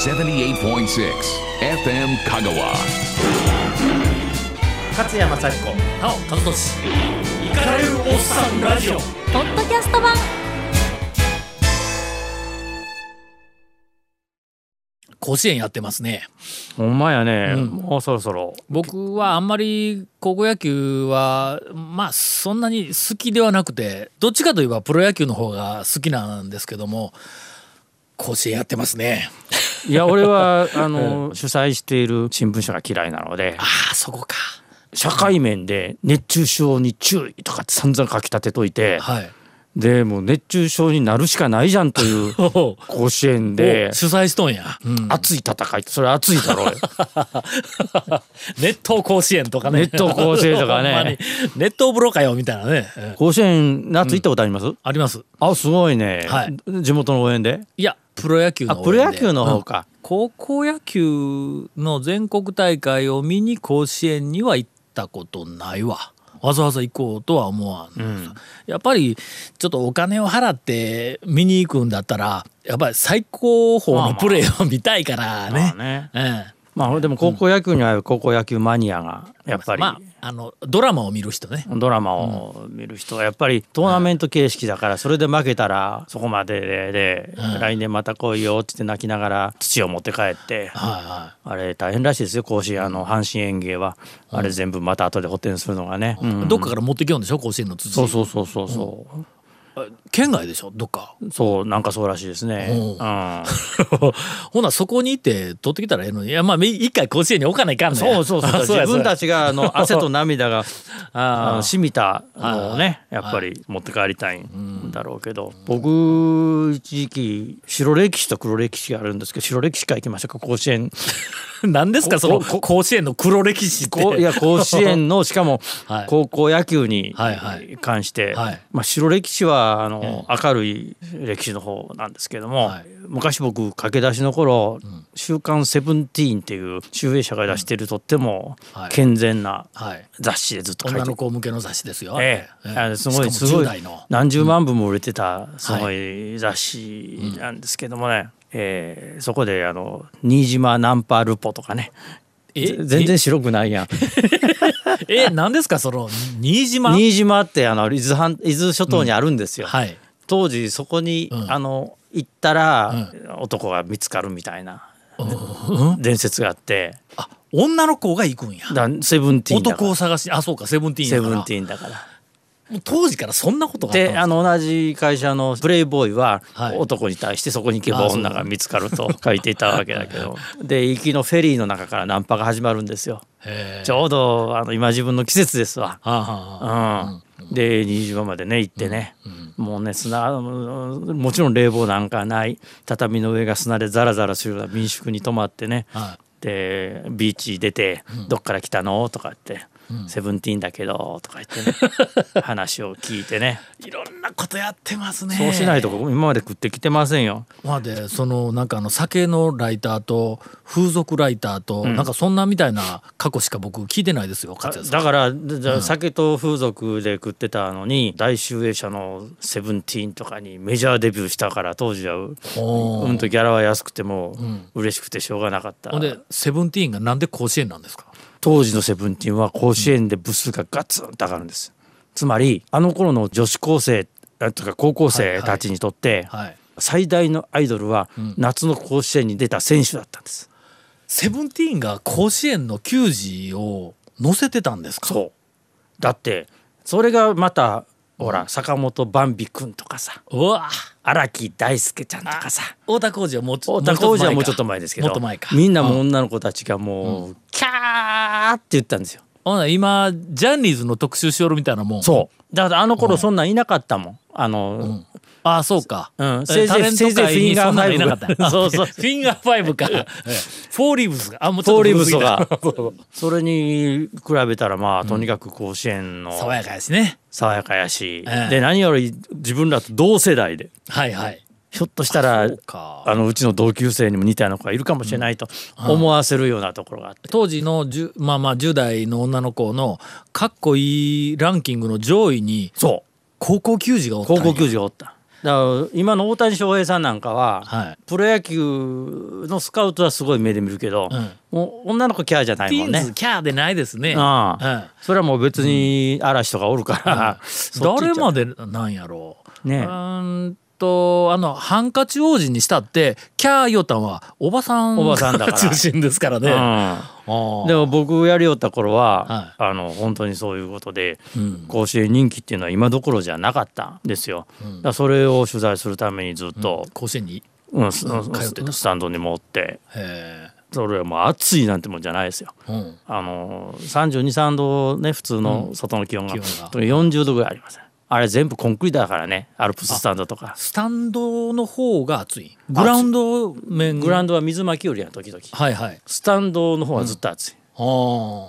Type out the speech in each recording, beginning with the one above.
78.6 FM Kagawa. 勝山幸子なお和俊。イカれるおっさんラジオ。ポッドキャスト版。甲子園やってますね。ほんまやね、もうそろそろ。僕はあんまり高校野球はまあそんなに好きではなくてどっちかといえばプロ野球の方が好きなんですけども甲子園やってますねいや 俺はあの主催している新聞社が嫌いなのでああそこか。社会面で熱中症に注意とかって散々書き立てといて、はいでもう熱中症になるしかないじゃんという お甲子園で。主催しとんや、うん。熱い戦い。それ熱いだろうよ。熱湯甲子園とかね。熱湯甲子園とかね。熱湯風呂かよみたいなね、え甲子園夏行ったことあります、あります。あすごいね、はい。地元の応援で？いやプロ野球のプロ野球の方か、高校野球の全国大会を見に甲子園には行ったことないわわざわざ行こうとは思わん、やっぱりちょっとお金を払って見に行くんだったらやっぱり最高峰のプレーを見たいからね,、まあね。ええまあでも高校野球には高校野球マニアがやっぱり、まああのドラマを見る人ね。ドラマを見る人はやっぱりトーナメント形式だからそれで負けたらそこまででで来年また来いよって言って泣きながら土を持って帰ってはあれ大変らしいですよ甲子園あの阪神園芸は。あれ全部また後で補填するのがね、どっかから持ってきよんでしょ甲子園の土そうそうそうそうそう県外でしょ？どっか。そうなんかそうらしいですね。おう。うん。ほなそこに行って取ってきたらええのに。いやまあ一回甲子園に置かないかんねそうそうそう 自や分たちがあの 汗と涙があ染みたのをねやっぱり持って帰りたい。んだろうけど僕一時期白歴史と黒歴史があるんですけど白歴史から行きましょうか甲子園。何ですかその甲子園の黒歴史って。いや甲子園の しかもはい。高校野球に関して、はいまあ、白歴史はあの明るい歴史の方なんですけども、はい。昔僕駆け出しの頃「週刊セブンティーン」っていう集英社が出しているとってもはい。健全なはい。雑誌でずっと書い女ての子向けの雑誌ですよ。ええ。すごいすごい10代の。何十万部も売れてたすごい雑誌なんですけどもね、えーそこであの「新島ナンパルポ」とかね。え？ぜ全然白くないやん。え？何ですか？その新島？新島ってあの伊豆半伊豆諸島にあるんですよ。はい。当時そこに、うん。あの行ったら、男が見つかるみたいな、伝説があって。あ女の子が行くんや。だセブンティーンだから。男を探しあそうかセブンティーンセブンティーンだから。当時からそんなことがであの同じ会社のプレイボーイははい。男に対してそこに行けば女が見つかると 書いていたわけだけど。で行きのフェリーの中からナンパが始まるんですよ。ちょうどあの今自分の季節ですわ。はあはあはあ。うん、で新島までね行ってね、もうね砂もちろん冷房なんかない。畳の上が砂でザラザラするような民宿に泊まってね、はでビーチ出て「どっから来たの?」とか言って「セブンティーンだけど」とか言ってね。話を聞いてね。いろんなことやってますね。そうしないと今まで食ってきてませんよ。まあでそのなんかあの酒のライターと風俗ライターと、なんかそんなみたいな過去しか僕聞いてないですよだからじゃあ酒と風俗で食ってたのに大集英社の「セブンティーンとかにメジャーデビューしたから当時はう。んとギャラは安くても嬉しくてしょうがなかった、ほんでセブンティーンがなんで甲子園なんですか？当時のセブンティーンは甲子園で部数がガツンと上がるんです。つまりあの頃の女子高生あとか高校生たちにとってはい最大のアイドルは夏の甲子園に出た選手だったんです。セブンティーンが甲子園の球児を乗せてたんですか？そう。だってそれがまたほら坂本ばんび君とかさ。うわ。荒木大輔ちゃんとかさ。太田浩二はもうちょ太田浩二はもうちょっと前前ですけど。もっと前か。みんなもう女の子たちがもうキャーって言ったんですよ。今ジャニーズの特集しよるみたいなもん。そう。だからあの頃そんなんいなかったもん。あの、ああそうか、うん。えせいぜいフィンガーファイブ。った。そうそう。フィンガーファイブか。ええ。フォーリーブスが。あもうちフォーリょっと古すぎブスが。たそれに比べたらまあとにかく甲子園の爽やかやしね。爽やかやし、ええ。で何より自分らと同世代で。はいはい。ひょっとしたらあのうちの同級生にも似たような子がいるかもしれないと思わせるようなところがあって、当時の10まあまあ10代の女の子のかっこいいランキングの上位にそう。高校球児がおった高校球児がおっただから今の大谷翔平さんなんかは、はい。プロ野球のスカウトはすごい目で見るけど、ん。もう女の子キャーじゃないもんね。キャーでないですね。ああうんそれはもう別に嵐とかおるから、う 誰までなんやろう。ねとあのハンカチ王子にしたってキャーヨタンはおばさんおばさんだから。中心ですからね。あうん。ーでも僕やりよった頃は、はあの本当にそういうことで、ん。甲子園人気っていうのは今どころじゃなかったんですよ。だそれを取材するためにずっと、甲子園に？うんスタンドに持って。へそれはもう暑いなんてもんじゃないですよ。え。うん。あの323度ね普通の外の気温が,、気温が。40度ぐらいありますあれ全部コンクリだからねアルプススタンドとかスタンドの方が暑い。グラウンド面。グラウンドは水巻きよりや時々はいはい。スタンドの方はずっと暑い。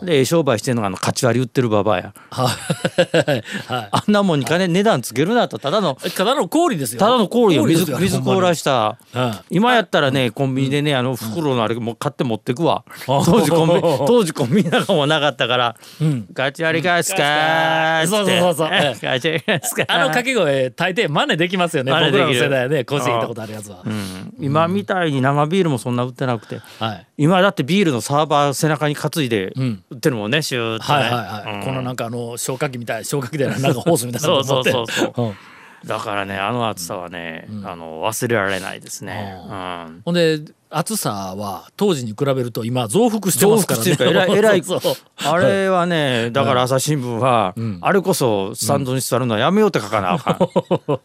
でええ商売してるのがあのカチ割り売ってるババアや。はい。はい。あんなもんに金値段つけるなとただのただの氷ですよ。ただの氷よ。水水凍らした。うん今やったらねコンビニでねあの袋のあれもう買って持ってくわ。当時コンビニ 当時コンビニなんかもなかったからうん「ガチ割り返すかー」っつって。そうそうそうそう。ガチ割り返すかーあの掛け声大抵真似できますよね。真似できる。僕らの世代はね、甲子園行ったことあるやつは。うん。今みたいに生ビールもそんな売ってなくて。はい。今だってビールのサーバー背中に担いでん売ってるもんねシューッとね。はいはいはい。うん。このなんかあの消火器みたい、消火器でなんかホースみたいなの持って。そうそうそう。うん。だからねあの暑さはね、あの忘れられないですね、うん。ほんで暑さは当時に比べると今増幅してますからね。えらい えらい。そうそうあれはねだから朝日新聞は、あれこそスタンドに座るのはやめようって書かなあかん、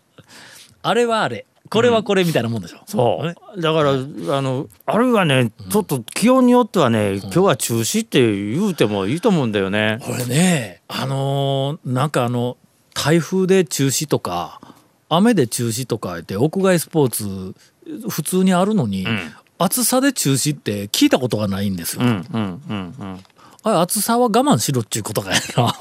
あれはあれ、これはこれみたいなもんでしょ？そうだからあのあるいはねちょっと気温によってはね、今日は中止って言うてもいいと思うんだよね、これね、あのーなんかあの台風で中止とか雨で中止とか言って屋外スポーツ普通にあるのに、暑さで中止って聞いたことがないんですよ。うんうんうんうんあれ暑さは我慢しろっちゅうことかやな。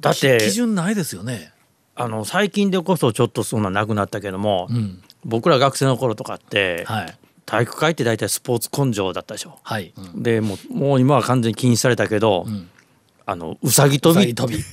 だって基準ないですよね。あの最近でこそちょっとそんななくなったけども、うん。僕ら学生の頃とかって、はい。体育会って大体スポーツ根性だったでしょ。はい。うんでもうもう今は完全に禁止されたけど、んあのうさぎ跳びうさぎ跳び。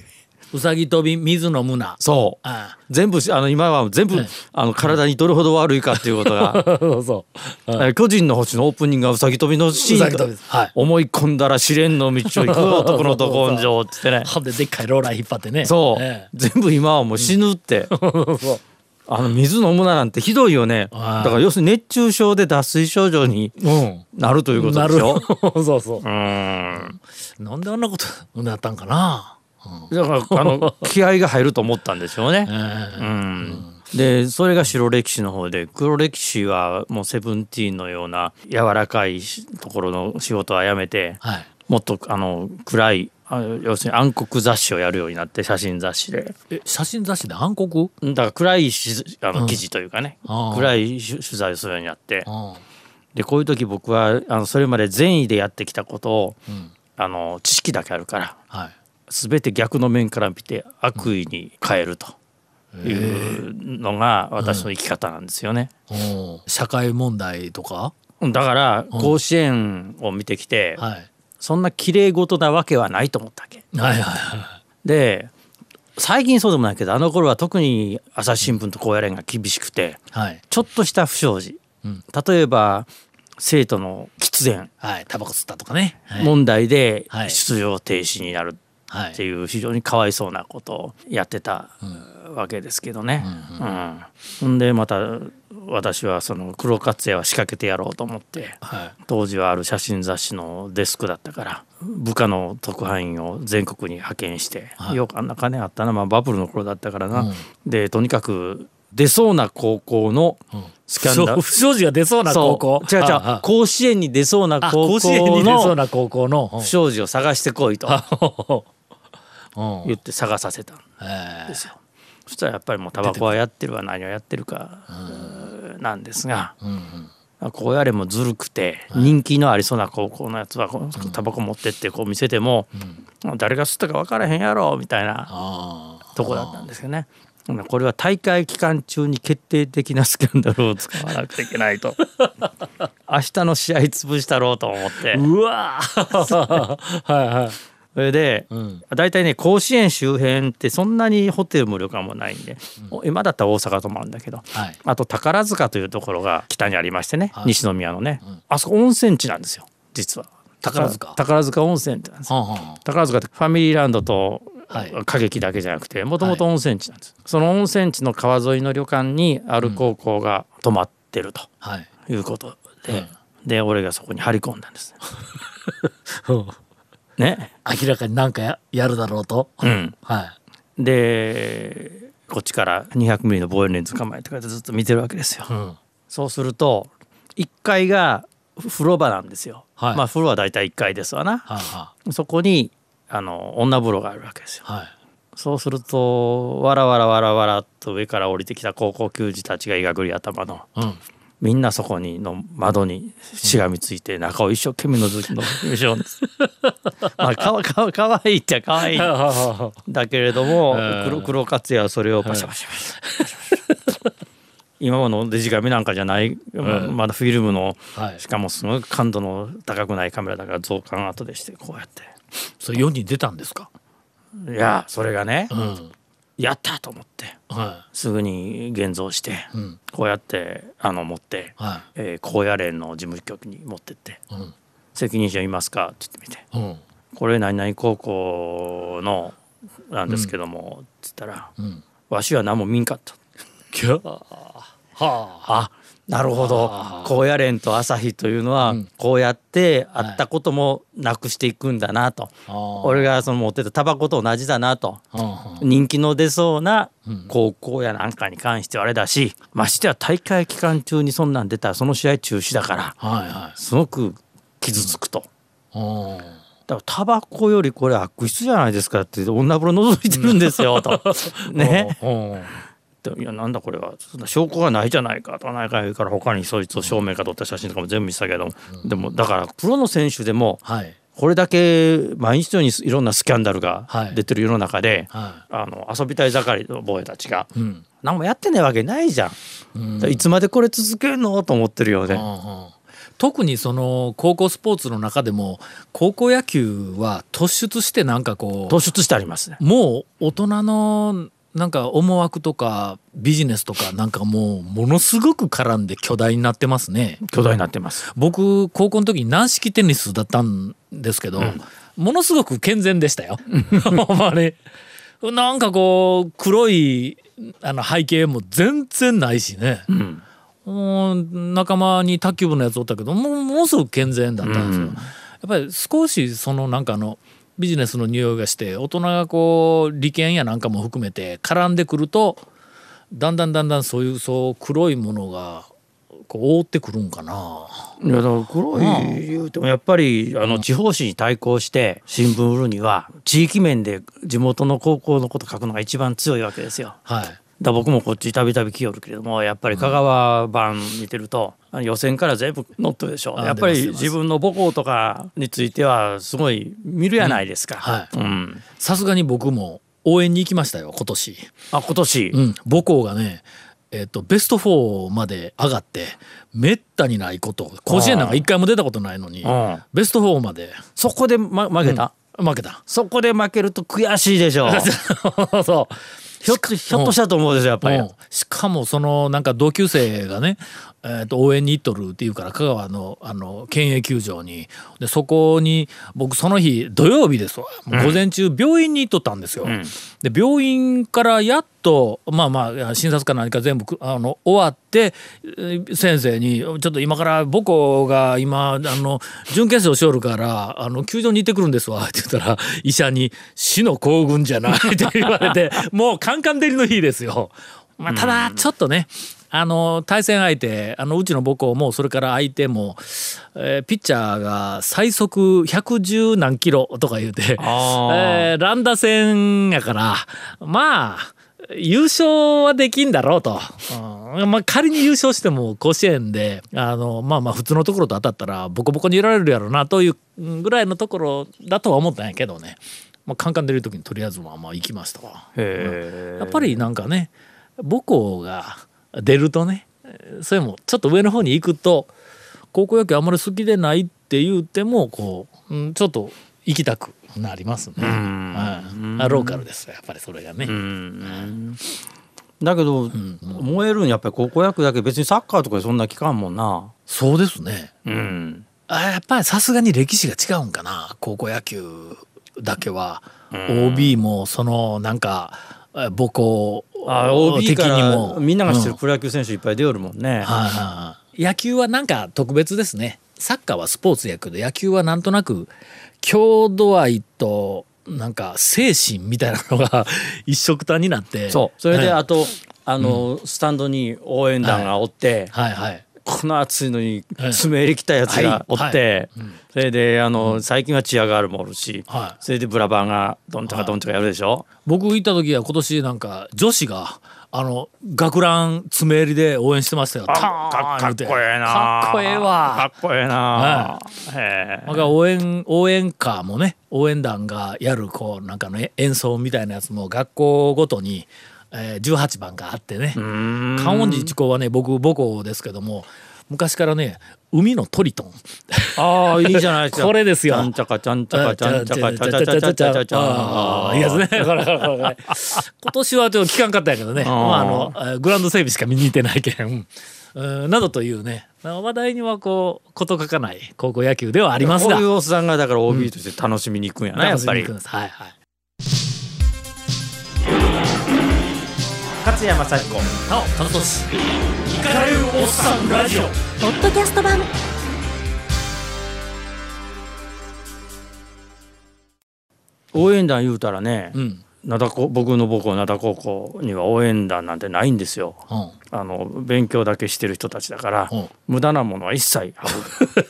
うさぎ跳び、水の胸。そうあ全部あの今は全部、はいあの体にどれほど悪いかっていうことがあ。そうそう。え巨人の星のオープニングがうさぎ跳びのシーンはい思い込んだら試練の道を行く男のど根性って言ってね ででっかいローラー引っ張ってね。そう、え全部今はもう死ぬって、う。あの水飲むななんてひどいよねだはいから要するに熱中症で脱水症状にうん。なるということでしょ？そうそうう。んなんであんなことなったんかな。だからあの 気合が入ると思ったんでしょうねえ。えうんでそれが白歴史の方で黒歴史はもうセブンティーンのような柔らかいところの仕事はやめてはい。もっとあの暗いあ要するに暗黒雑誌をやるようになって写真雑誌でえ写真雑誌で暗黒？だから暗いしあの記事というかね、ああ暗い取取材をするようになってうん。でこういう時僕はあのそれまで善意でやってきたことを、んあの知識だけあるからはい。全て逆の面から見て悪意に変えるというのが私の生き方なんですよね。うん社会問題とか？だから甲子園を見てきて、はい。そんな綺麗事なわけはないと思ったわけ。はいはいはで最近そうでもないけどあの頃は特に朝日新聞と高野連が厳しくてい。はい。ちょっとした不祥事、うん例えば生徒の喫煙はい。タバコ吸ったとかね。はい。問題ではい出場停止になるはいっていう非常にかわいそうなことをやってたわけですけどね。うんほんでまた私はその黒活也は仕掛けてやろうと思ってはい。当時はある写真雑誌のデスクだったから部下の特派員を全国に派遣して、はい。よくあんな金あったな、まあ、バブルの頃だったからな、でとにかく出そうな高校のスキャンダル、不祥事が出そうな高校？違う違う。甲子園に出そうなあ高甲子園に校の出そうな高校の？不祥事を探してこいとうん。言って探させたんえですよ。そしたらやっぱりもうタバコはやってるわ何をやってるかなんですが、こうやれもずるくて人気のありそうな高校のやつはタバコ持ってってこう見せても、誰が吸ったか分からへんやろみたいなあとこだったんですよね。これは大会期間中に決定的なスキャンダルを使わなくちゃいけないと。明日の試合潰したろうと思って。うわー。はいはい。それで、ん。大体ね甲子園周辺ってそんなにホテルも旅館もないんで、今だったら大阪泊まるんだけど、はい。あと宝塚というところが北にありましてね、はい。西宮のね、あそこ温泉地なんですよ実は。宝塚？宝塚温泉ってなんですよ。はんはん宝塚ってファミリーランドとはい。歌劇だけじゃなくてもともと温泉地なんです、その温泉地の川沿いの旅館にある高校が泊まってるとはい。い。うことで、うん。で俺がそこに張り込んだんです。ね 明らかに何かややるだろうと、うん。はい。でこっちから200ミリの望遠レンズ構えてこうやってずっと見てるわけですよ、うん。そうすると1階が風呂場なんですよ、はい。まあ風呂は大体1階ですわな。はいはそこにあの女風呂があるわけですよ。いはい。そうするとわらわらわらわらっと上から降りてきた高校球児たちがいがぐり頭の。うんみんなそこにの窓にしがみついて中を一生懸命覗きのしょんです。まあかわかわかわいいっちゃかわいい。だけれどもうん。黒黒勝也はそれをパシャパシャパシャ今のデジカメなんかじゃない。ままだフィルムのはい。しかもすごい感度の高くないカメラだから増刊後でしてこうやって。それ世に出たんですか？いやそれがねうんやったと思ってはすぐに現像していうん。こうやってあの持って、はえー高野連の事務局に持ってっていうん「責任者いますか?」って言ってみて。うん「これ何々高校のなんですけども」っつったらうん「わしは何も見んかった」はあ。あなるほど。高野連と朝日というのはこうやってあったこともなくしていくんだなと、あー。俺がその持ってたタバコと同じだなと。うん人気の出そうな高校やなんかに関してはあれだしましてや大会期間中にそんなん出たらその試合中止だからはいはい。すごく傷つくと。うん。だからタバコよりこれ悪質じゃないですかって女風呂覗いてるんですよと。ね。うんでいやなんだこれは。証拠がないじゃないかと。ないか言うから他にそいつを正面から撮った写真とかも全部見せたけど、でもだからプロの選手でもはい。これだけ毎日のようにいろんなスキャンダルがはい。出てる世の中で、はあの遊びたい盛りのボーイたちがいうん。何もやってないわけないじゃん。うん。いつまでこれ続けるのと思ってるよね。うんうん。特にその高校スポーツの中でも高校野球は突出してなんかこ突出してありますね。うもう大人のなんか思惑とかビジネスとかなんかもうものすごく絡んで巨大になってますね。巨大になってます。僕高校の時に軟式テニスだったんですけど、ものすごく健全でしたよ。ほん まになんかこう黒いあの背景も全然ないしね。うん。仲間に卓球部のやつおったけどもうものすごく健全だったんですよ。うんやっぱり少しそのなんかあのビジネスの匂いがして大人がこう利権やなんかも含めて絡んでくるとだんだんだんだんそういうそう黒いものがこう覆ってくるんかな。いやだから黒い言うてもやっぱりあの地方紙に対抗して新聞売るには地域面で地元の高校のこと書くのが一番強いわけですよ。はい。だ僕もこっちたびたび来よるけれどもやっぱり香川版見てると、あの予選から全部載ってるでしょあやっぱり自分の母校とかについてはすごい見るやないですか。さすがに僕も応援に行きましたよ今年。あ今年、うん、母校がね、えっとベスト4まで上がってめったにないこと。甲子園なんか一回も出たことないのにうん。ベスト4まで。そこで、ま、負けた、負けた。そこで負けると悔しいでしょ そうひょっとしたと思うですよやっぱり。しかもそのなんか同級生がね、えー、と応援に行っとるっていうから香川のあの県営球場にでそこに僕その日土曜日ですわ午前中病院に行っとったんですよ。で病院からやっとまあまあ診察か何か全部くあの終わってえー先生に「ちょっと今から母校が今あの準決勝しよるからあの球場に行ってくるんですわ」って言ったら医者に「死の行軍じゃない」って言われてもうカンカン照りの日ですよ。まあ、ただちょっとねあの対戦相手あのうちの母校もそれから相手も、えーピッチャーが最速110何キロとか言うて、えー乱打戦やからまあ優勝はできんだろうと、うん。まあ、仮に優勝しても甲子園であのまあまあ普通のところと当たったらボコボコにいられるやろうなといううんぐらいのところだとは思ったんやけどね、まあ、カンカン出る時にとりあえずまあまあ行きましたわ。へやっぱりなんかね母校が出るとねそれもちょっと上の方に行くと高校野球あんまり好きでないって言ってもこう、うん、ちょっと行きたくなりますね、うん。あローカルです。やっぱりそれがね、だけど、燃えるんやっぱり高校野球だけ別にサッカーとかでそんな期間もんな。そうですね。うん。あやっぱりさすがに歴史が違うんかな。高校野球だけは。OB もそのなんかえ母校あ OB からも。みんなが知ってるうん。プロ野球選手いっぱい出よるもんね、はいはいはい。野球はなんか特別ですね。サッカーはスポーツやけど野球はなんとなく郷土愛となんか精神みたいなのが一緒くたになって。そう。それではいあと、あの、スタンドに応援団がおって、はいはいこの暑いのにはい爪入れきたやつがおって、はい。それであの、最近はチアガールもおるし、はい。それでブラバーがどんちゃかどんちゃかやるでしょ、僕行った時は今年なんか女子があの学ラン爪襟で応援してましたよ。かかっこええな。かっこええわ。かっこええな、へえ。なんか応援応援歌もね応援団がやるこうなんかね演奏みたいなやつも学校ごとに、えー、18番があってね。観音寺一高はね僕母校ですけども昔からね海のトリトン。ああいいじゃないですか。これですよ。ちゃんちゃかちゃんちゃかちゃんちゃかちゃちゃちゃちゃちゃちゃ。ちゃああいいやつね。今年はちょっと聞かんかったんやけどね。まああのえーグラウンド整備しか見に行ってないけん。うんなどというね。話題にはこう事欠かない高校野球ではありますが。こういうおっさんがだから OB として楽しみに行くんやな、やっぱり。はいはい勝山幸子なお楽しいイカれるおっさんラジオ。ポッドキャスト版。応援団言うたらね、うん。灘高僕の母校灘高校には応援団なんてないんですよ。うん。あの勉強だけしてる人たちだから、うん。無駄なものは一切省く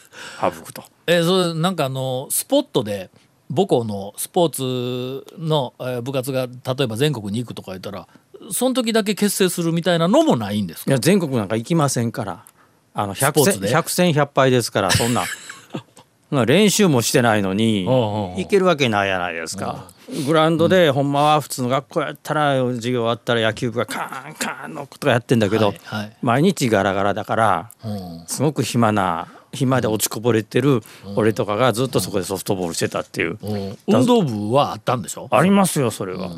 省くと。えーそれなんかあのスポットで母校のスポーツの、えー部活が例えば全国に行くとか言ったらその時だけ結成するみたいなのもないんですか？いや全国なんか行きませんから。あの百戦スポーツで？百戦百敗ですからそんな。まあ練習もしてないのに行けるわけないやないですか。グラウンドでほんまは普通の学校やったら授業終わったら野球部がカーンカーンのことがやってんだけど、毎日ガラガラだからうん。すごく暇な暇で落ちこぼれてる俺とかがずっとそこでソフトボールしてたっていう。うん。運動部はあったんでしょ？ありますよそれは。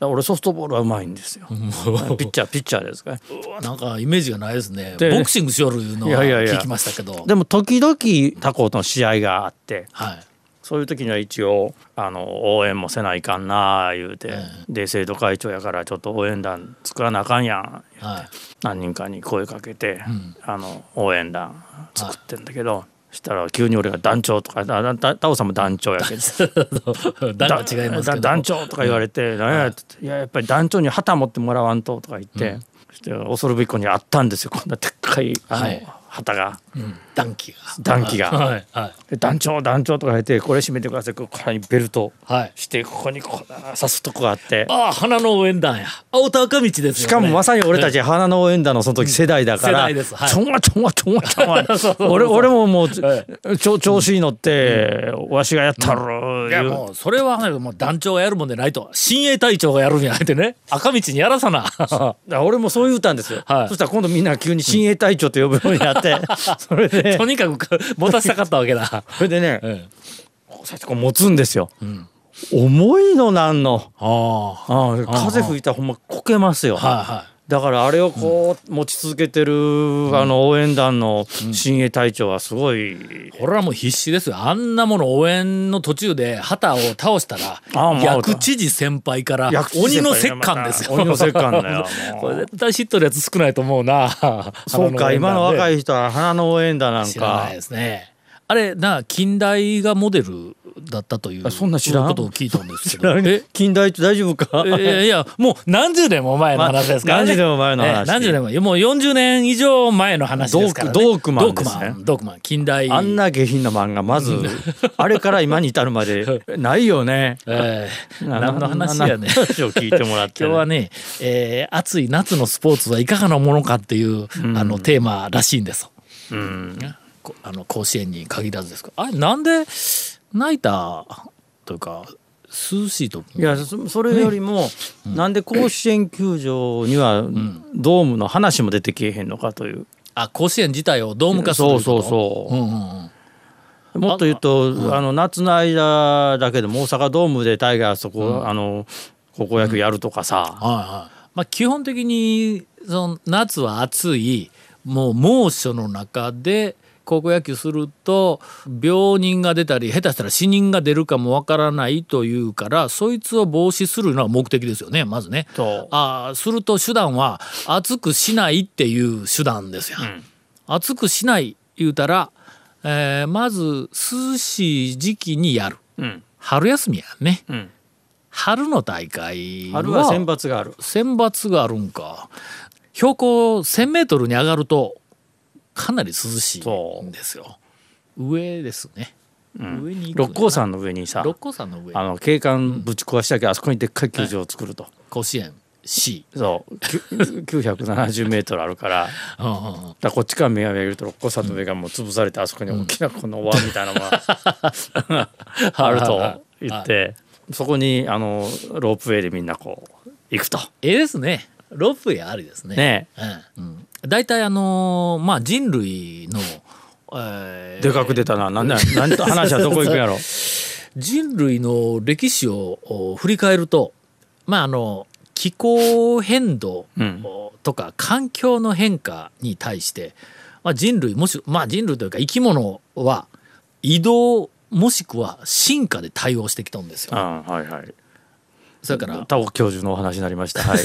俺ソフトボールはうまいんですよ。ピッチャーピッチャーですか？なんかイメージがないですね。でボクシングしよるのは聞きましたけど。でも時々他校との試合があってはいそういう時には一応あの応援もせないかんなあ言うて、で生徒会長やからちょっと応援団作らなあかんやんはい。何人かに声かけて、あの応援団作ってんだけど、したら急に俺が団長とかあだだタオさんも団長やけど 段が違いますけど。だ団長とか言われて「何や?」ってい。ややっぱり団長に旗持ってもらわんと」とか言って、そして恐るべき子にあったんですよこんなでっかいあの、はい旗が。うん。暖気が。暖気が。はいはい。で団長団長とか言ってこれ締めてください。ここにベルトはい。してここにこう刺すとこがあって。ああ花の応援団や。青田赤道ですよ、ね、しかもまさに俺たち花の応援団のその時世代だから、世代です。はい。ちょんわちょんわちょんわちょんわそうそうそう俺俺ももうはちょ調子に乗って、わしがやったろ、いやもうそれはねもう団長がやるもんでないと親衛隊長がやるんじゃないってね赤道にやらさなだから俺もそう言うたんですよ、はいそしたら今度みんな急に親衛隊長と呼ぶようになって それで。とにかく持たせたかったわけだ、それでねええ。最初こう持つんですよ、重いのなんの。あああ風吹いたらほんまこけますよ、あはいはいだからあれをこう持ち続けてる、あの応援団の親衛隊長はすごい、これはもう必死ですよ。あんなもの応援の途中で旗を倒したらあもう薬知事先輩から鬼の折檻ですよ。鬼の折檻だよ これ絶対知っとるやつ少ないと思うな。そうか今の若いい人は花の応援団なんか。知らないですねあれな近代がモデルだったというあそんな知らん？ことを聞いたんですけど。え？近代って大丈夫か？いやいやもう何十年も前の話ですから何十年も前の話。ええ何十年ももう40年以上前の話ですからね。ドークマンですね。ドークマン近代。あんな下品な漫画まずあれから今に至るまでないよね。ええ。何の話やね。話を聞いてもらって、今日はね、えー暑い夏のスポーツはいかがなものかっていう、あのテーマらしいんです。うん、こあの甲子園に限らずですか？あれなんで泣いた？というか涼しいと？いやそそれよりも、なんで甲子園球場にはドームの話も出てけえへんのかという。あ甲子園自体をドーム化するそうそうそう。うんうんうん。もっと言うとあ、の夏の間だけでも大阪ドームでタイガースとこ、あの高校野球やるとかさ、はいはい。まあ、基本的にその夏は暑いもう猛暑の中で高校野球すると病人が出たり下手したら死人が出るかもわからないというからそいつを防止するのが目的ですよねまずね。あすると手段は暑くしないっていう手段ですよ。暑くしない言うたら、えーまず涼しい時期にやる。うん。春休みやね。うん、春の大会春は選抜がある。選抜があるんか。標高1,000メートルに上がるとかなり涼しいんですよ。上ですね、上に行く。六甲山の上にさ六甲山の上。あの景観ぶち壊したけどあそこにでっかい球場を作ると、甲子園 C そう。きゅ970メートルあるから。うんうんうん。だからこっちから目が見えると六甲山の上がもう潰されてあそこに大きなこの輪みたいなのが あると言ってそこにあのロープウェイでみんなこう行くと。ええですねロープウェイありですね。ね。うん。うん大体あのーまあ人類の、えーでかく出たな。なんだ何と話はどこ行くんやろ。人類の歴史をお振り返るとまああの気候変動とか環境の変化に対して、まあ、人類もしまあ人類というか生き物は移動もしくは進化で対応してきたんですよ。あはいはいそれから。田尾教授のお話になりました。はい。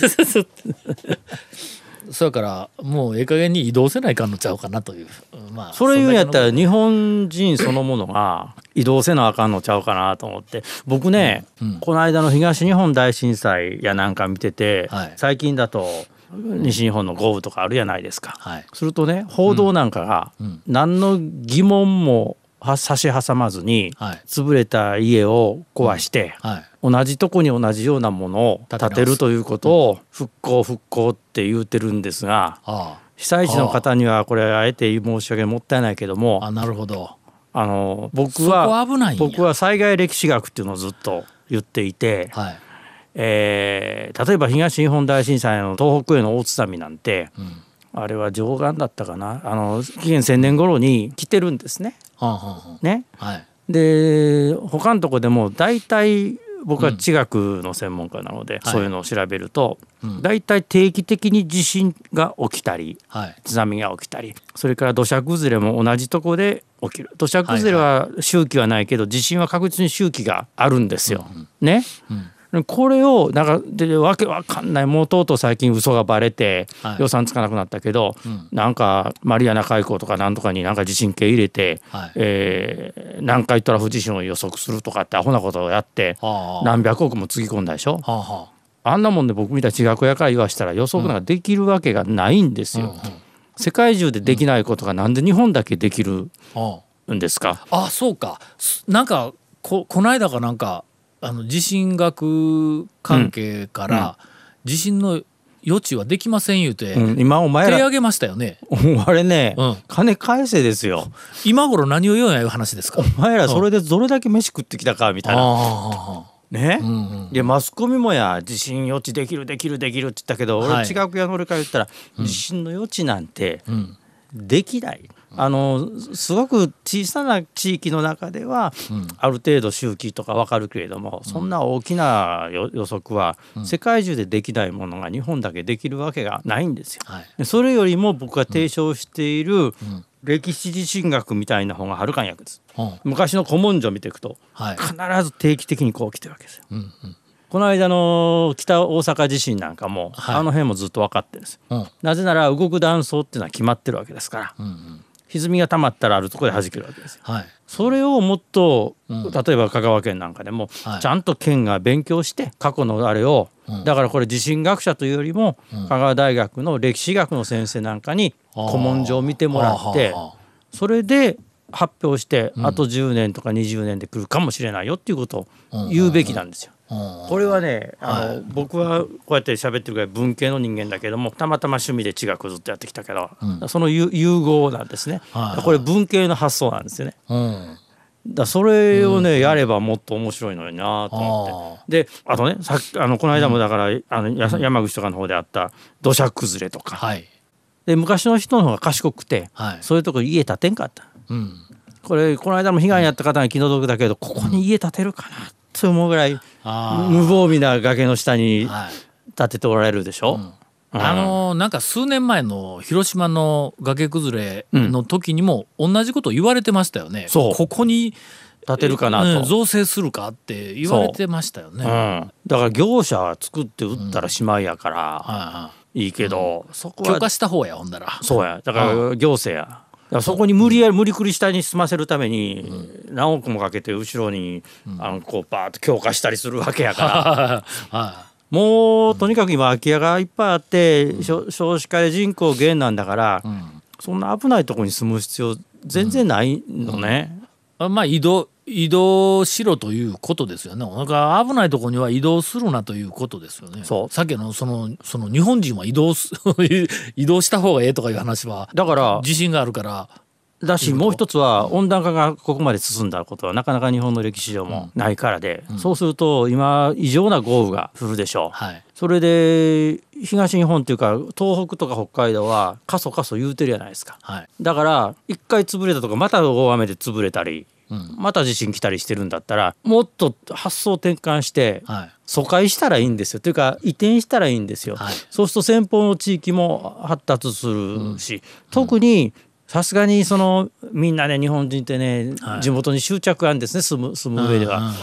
それからもうええ加減に移動せないかんのちゃうかなという、まあ、それ言うんやったら日本人そのものが移動せなあかんのちゃうかなと思って。僕ね、この間の東日本大震災やなんか見てて、はい。最近だと西日本の豪雨とかあるじゃないですか。はい。するとね報道なんかが何の疑問もは差し挟まずに、はい。潰れた家を壊して、はい。同じとこに同じようなものを建てるということを復興復興って言うてるんですがあ被災地の方にはこれあえて申し訳もったいないけどもああなるほど。あの僕そは僕は災害歴史学っていうのをずっと言っていて、はい。えー例えば東日本大震災の東北への大津波なんて、あれは上岸だったかな。あの紀元1000年頃に来てるんですね。はんはんはんね。はい。で他のとこでも大体僕は地学の専門家なので、そういうのを調べると、大体定期的に地震が起きたりはい。津波が起きたりそれから土砂崩れも同じとこで起きる。土砂崩れは周期はないけど地震は確実に周期があるんですよ。ね、これをなんかでわけわかんないもうとうとう最近嘘がバレてはい。予算つかなくなったけど、なんかマリアナ海溝とかなんとかになんか地震計入れて、はい。えー南海トラフ地震を予測するとかってアホなことをやってはあ。何百億もつぎ込んだでしょ？はあはあ。んなもんで僕みたいな地学やから言わしたら予測なんかできるわけがないんですよ。世界中でできないことがなんで日本だけできるあはあんですか？あそうか。すなんかここの間かなんかあの地震学関係から、地震の余地はできません言うて、うん、今お前ら手挙げましたよね。あれね、うん。金返せですよ。今頃何を言うんやいう話ですか？お前らそれでどれだけ飯食ってきたかみたいな。あね、あうんうん。いやマスコミもや地震予知できるできるできるって言ったけど、はい。俺違う屋の俺から言ったら、地震の予知なんてん。できない。あのすごく小さな地域の中では、ある程度周期とかわかるけれども、そんな大きな予予測は世界中でできないものが日本だけできるわけがないんですよ。はい。でそれよりも僕が提唱している歴史地震学みたいな方がはるかに役です。うん。昔の古文書を見ていくとはい。必ず定期的にこう来てるわけですよ。この間の北大阪地震なんかも、はい。あの辺もずっと分かってるんです。うん。なぜなら動く断層っていうのは決まってるわけですから、歪みが溜まったらあるところで弾けるわけですよ。はい。それをもっと、例えば香川県なんかでも、はい。ちゃんと県が勉強して過去のあれを、だからこれ地震学者というよりも、香川大学の歴史学の先生なんかに古文書を見てもらってそれで発表して、あと10年とか20年で来るかもしれないよっていうことを言うべきなんですよ。これはねあの、僕はこうやって喋ってるぐらい文系の人間だけどもたまたま趣味で地学ずっとやってきたけど、その融融合なんですね、はいはい。これ文系の発想なんですよね。うん。だそれをね、やればもっと面白いのになと思って。であとねさっきあのこの間もだから、あのや山口とかの方であった土砂崩れとか、はい。で昔の人の方が賢くて、はい。そういうとこ家建てんかった。うん。これこの間も被害に遭った方が気の毒だけどここに家建てるかなって思うぐらい無防備な崖の下にはい。建てておられるでしょ、うん。あのなんか数年前の広島の崖崩れの時にも同じこと言われてましたよね。そう。ここに建てるかなと。うん造成するか？って言われてましたよね。う。はいん、だから業者は作って売ったらしまいやからはいい。けど、そこい許は可した方やほんだら。そうや。だから行政やそこに無理やり無理くり下に済ませるために何億もかけて後ろにあのこうバーッと強化したりするわけやから。はもうとにかく今空き家がいっぱいあって少少子化で人口減なんだからそんな危ないところに住む必要全然ないのね。い。まあ移動移動しろということですよね。なんか危ないところには移動するなということですよね。そうさっきのそのその日本人は移動す 移動した方がええとかいう話はだから自信があるから。だしもう一つは温暖化がここまで進んだことはなかなか日本の歴史上もないからで、そうすると今異常な豪雨が降るでしょ。う、はい。それで東日本っていうか東北とか北海道は過疎過疎言うてるじゃないですか。はい。だから一回潰れたとかまた大雨で潰れたり、また地震来たりしてるんだったらもっと発想転換してはい。疎開したらいいんですよ。というか移転したらいいんですよ、はい。そうすると先方の地域も発達するし、特にさすがにそのみんなね日本人ってね、はい。地元に執着あるんですね住む住む上では。うんうんうん。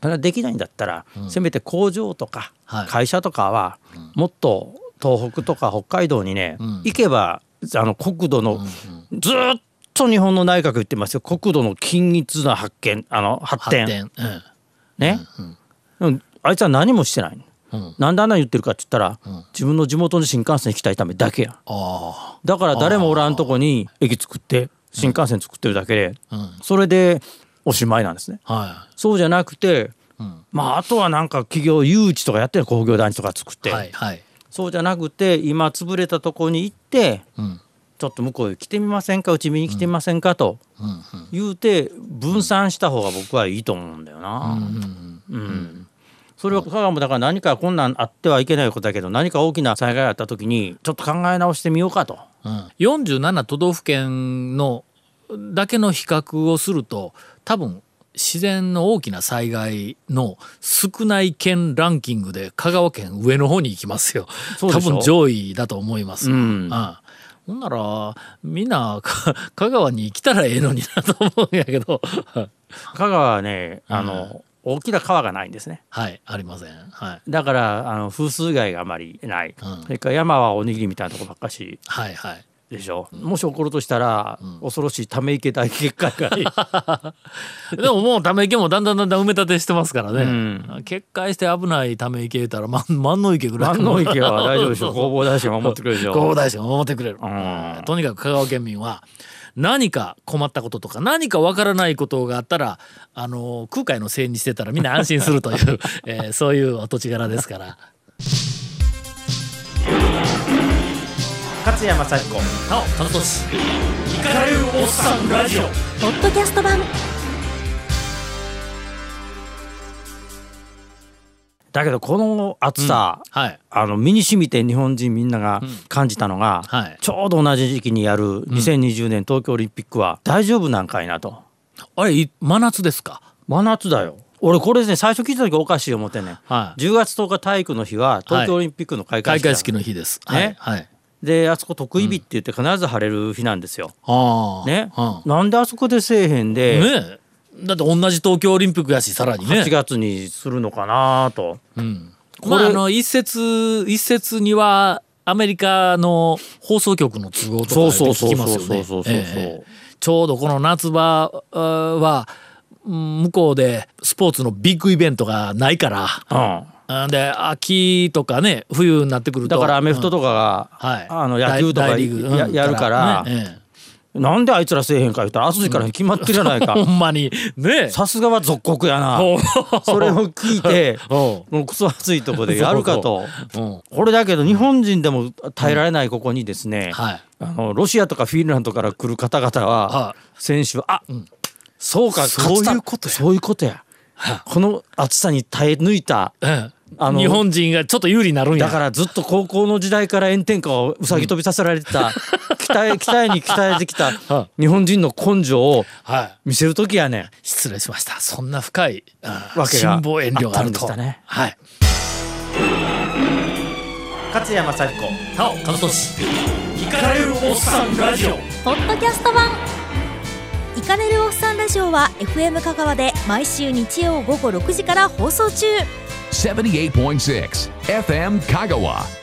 それはできないんだったら、せめて工場とかはい。会社とかはもっと東北とか北海道にね、行けばあの国土の、ずーっと日本の内閣言ってますよ。国土の均一な発見あの発展。ね、うんあいつは何もしてない、うんなんであんな言ってるかって言ったら、自分の地元の新幹線行きたいためだけやあだから誰もおらんとこに駅作って新幹線作ってるだけで。それでおしまいなんですねはそうじゃなくて、んまああとはなんか企業誘致とかやってる工業団地とか作っい。て、はい。はい。そうじゃなくて今潰れたとこに行ってうん。ちょっと向こうへ来てみませんか？うち見に来てみませんか？と言うて分散した方が僕はいいと思うんだよな。うんそれは香川もだから何か困難あってはいけないことだけど何か大きな災害があった時にちょっと考え直してみようかと。うん。47都道府県のだけの比較をすると多分自然の大きな災害の少ない県ランキングで香川県上の方に行きますよ。多分上位だと思います。うんああほんならみんなか香川に来たらええのになと思うんやけど香川はねあの、大きな川がないんですね。はいありません。はい。だからあの風水害があまりない、うん。それから山はおにぎりみたいなとこばっかし。はいはい。でしょ、もし起こるとしたら、恐ろしいため池大決壊が でももうため池もだんだんだんだん埋め立てしてますからね、ん。決壊して危ないため池たら万万の池ぐらい万能池は大丈夫でしょ。弘法大師が守ってくれるでしょ。広報大使が守ってくれる、ん。とにかく香川県民は何か困ったこととか何かわからないことがあったらあの空海のせいにしてたらみんな安心するという、えーそういうお土地柄ですから。勝山幸子。なお田中氏イカれるおっさんラジオ。ポッドキャスト版だけどこの暑さ、はい。あの身に染みて日本人みんなが感じたのが、はい。ちょうど同じ時期にやる2020年東京オリンピックは大丈夫なんかいなと。あれい真夏ですか？真夏だよ。俺これね最初聞いた時おかしい思ってんねん、はい。10月10日体育の日は東京オリンピックの開会式だ、開会式の日です。ね。はい。はい。であそこ得意日って言って必ず晴れる日なんですよ、うん。なんであそこでせえへんで、ねえだって同じ東京オリンピックやしさらにね。8月にするのかなと、うん。これまああの一説一説にはアメリカの放送局の都合とか聞きますよね。ちょうどこの夏場はうん向こうでスポーツのビッグイベントがないから。うん。あで秋とかね冬になってくると。だからアメフトとかが、はい、あの野球とか大大リーグ。うん。ややるからね。えなんであいつらせえへんか言ったら暑いから決まってるじゃないか。え ほんまに。ねさすがは属国やな。それを聞いて もうクソ暑いとこでやるかと。うん。これだけど日本人でも耐えられないここにですね、はい。あのロシアとかフィンランドから来る方々はは選手はあ、そうかそういうことや。そういうことやこの暑さに耐え抜いたうんあの日本人がちょっと有利になるんや。だからずっと高校の時代から炎天下をうさぎ飛びさせられてた、鍛え鍛えに鍛えてきた 日本人の根性をはい。見せる時やねん。失礼しました。そんな深いあわけが辛抱遠慮があると。あね。はい。勝山幸子なおカブトシ聞かれるおっさんラジオ。ポッドキャスト版かれるおっさんラジオは FM 香川で毎週日曜午後6時から放送中。78.6 FM 香川